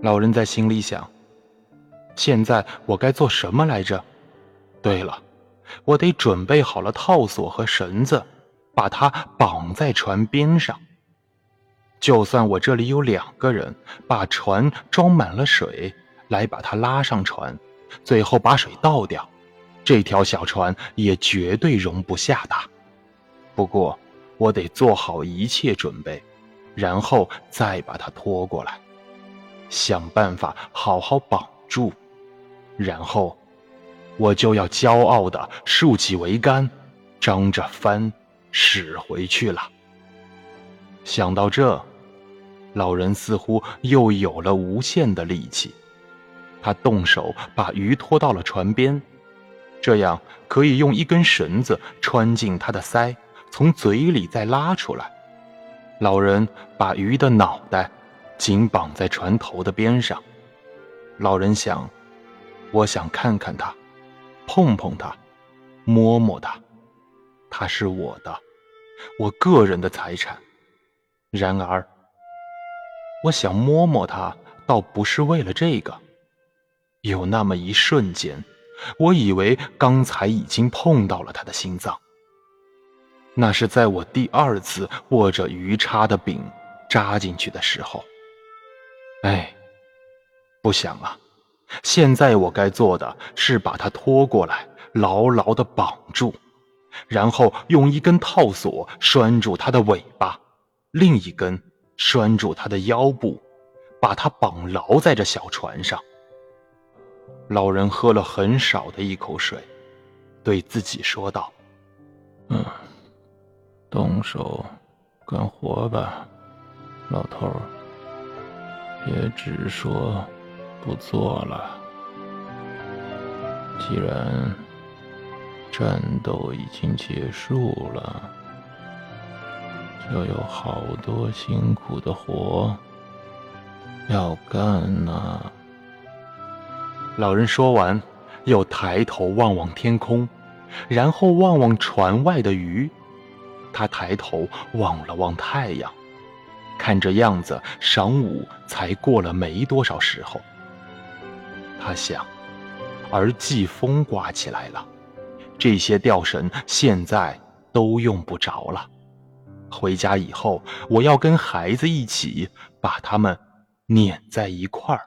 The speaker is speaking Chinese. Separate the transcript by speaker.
Speaker 1: 老人在心里想：现在我该做什么来着？对了，我得准备好了套索和绳子，把它绑在船边上。就算我这里有两个人把船装满了水，来把它拉上船，最后把水倒掉，这条小船也绝对容不下它。不过，我得做好一切准备，然后再把它拖过来，想办法好好绑住，然后，我就要骄傲地竖起桅杆，张着帆驶回去了。想到这，老人似乎又有了无限的力气。他动手把鱼拖到了船边，这样可以用一根绳子穿进他的腮，从嘴里再拉出来。老人把鱼的脑袋紧绑在船头的边上。老人想：“我想看看它，碰碰它，摸摸它，它是我的，我个人的财产。”然而，我想摸摸它，倒不是为了这个。有那么一瞬间，我以为刚才已经碰到了他的心脏。那是在我第二次握着鱼叉的柄扎进去的时候。哎，不想啊！现在我该做的是把它拖过来，牢牢的绑住，然后用一根套索拴住它的尾巴。另一根拴住他的腰部，把他绑牢在这小船上。老人喝了很少的一口水，对自己说道：“
Speaker 2: 嗯，动手干活吧，老头。也只说不做了。既然战斗已经结束了。”就有好多辛苦的活要干呢。
Speaker 1: 老人说完，又抬头望望天空，然后望望船外的鱼。他抬头望了望太阳，看这样子，晌午才过了没多少时候。他想，而季风刮起来了，这些吊绳现在都用不着了。回家以后，我要跟孩子一起把它们粘在一块儿。